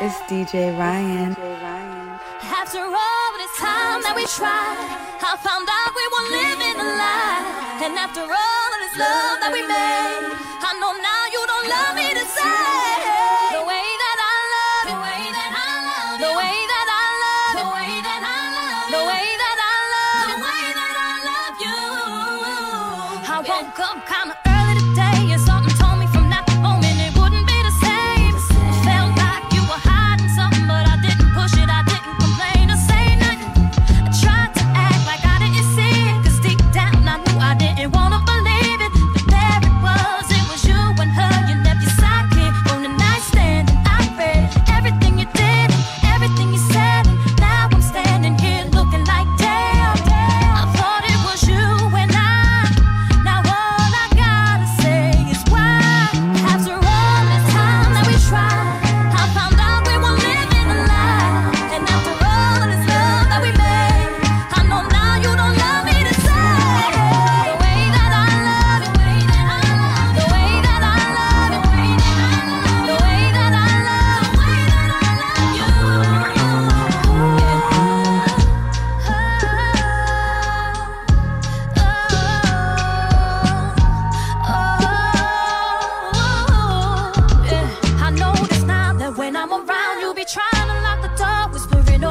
It's DJ Ryan. After all this time that we tried, I found out we were living a lie. And after all this love that we made, I know now you don't love me the same. The way that I love you, the way that I love you, the way that I love you, the way that I love you, the way that I love you, I kinda.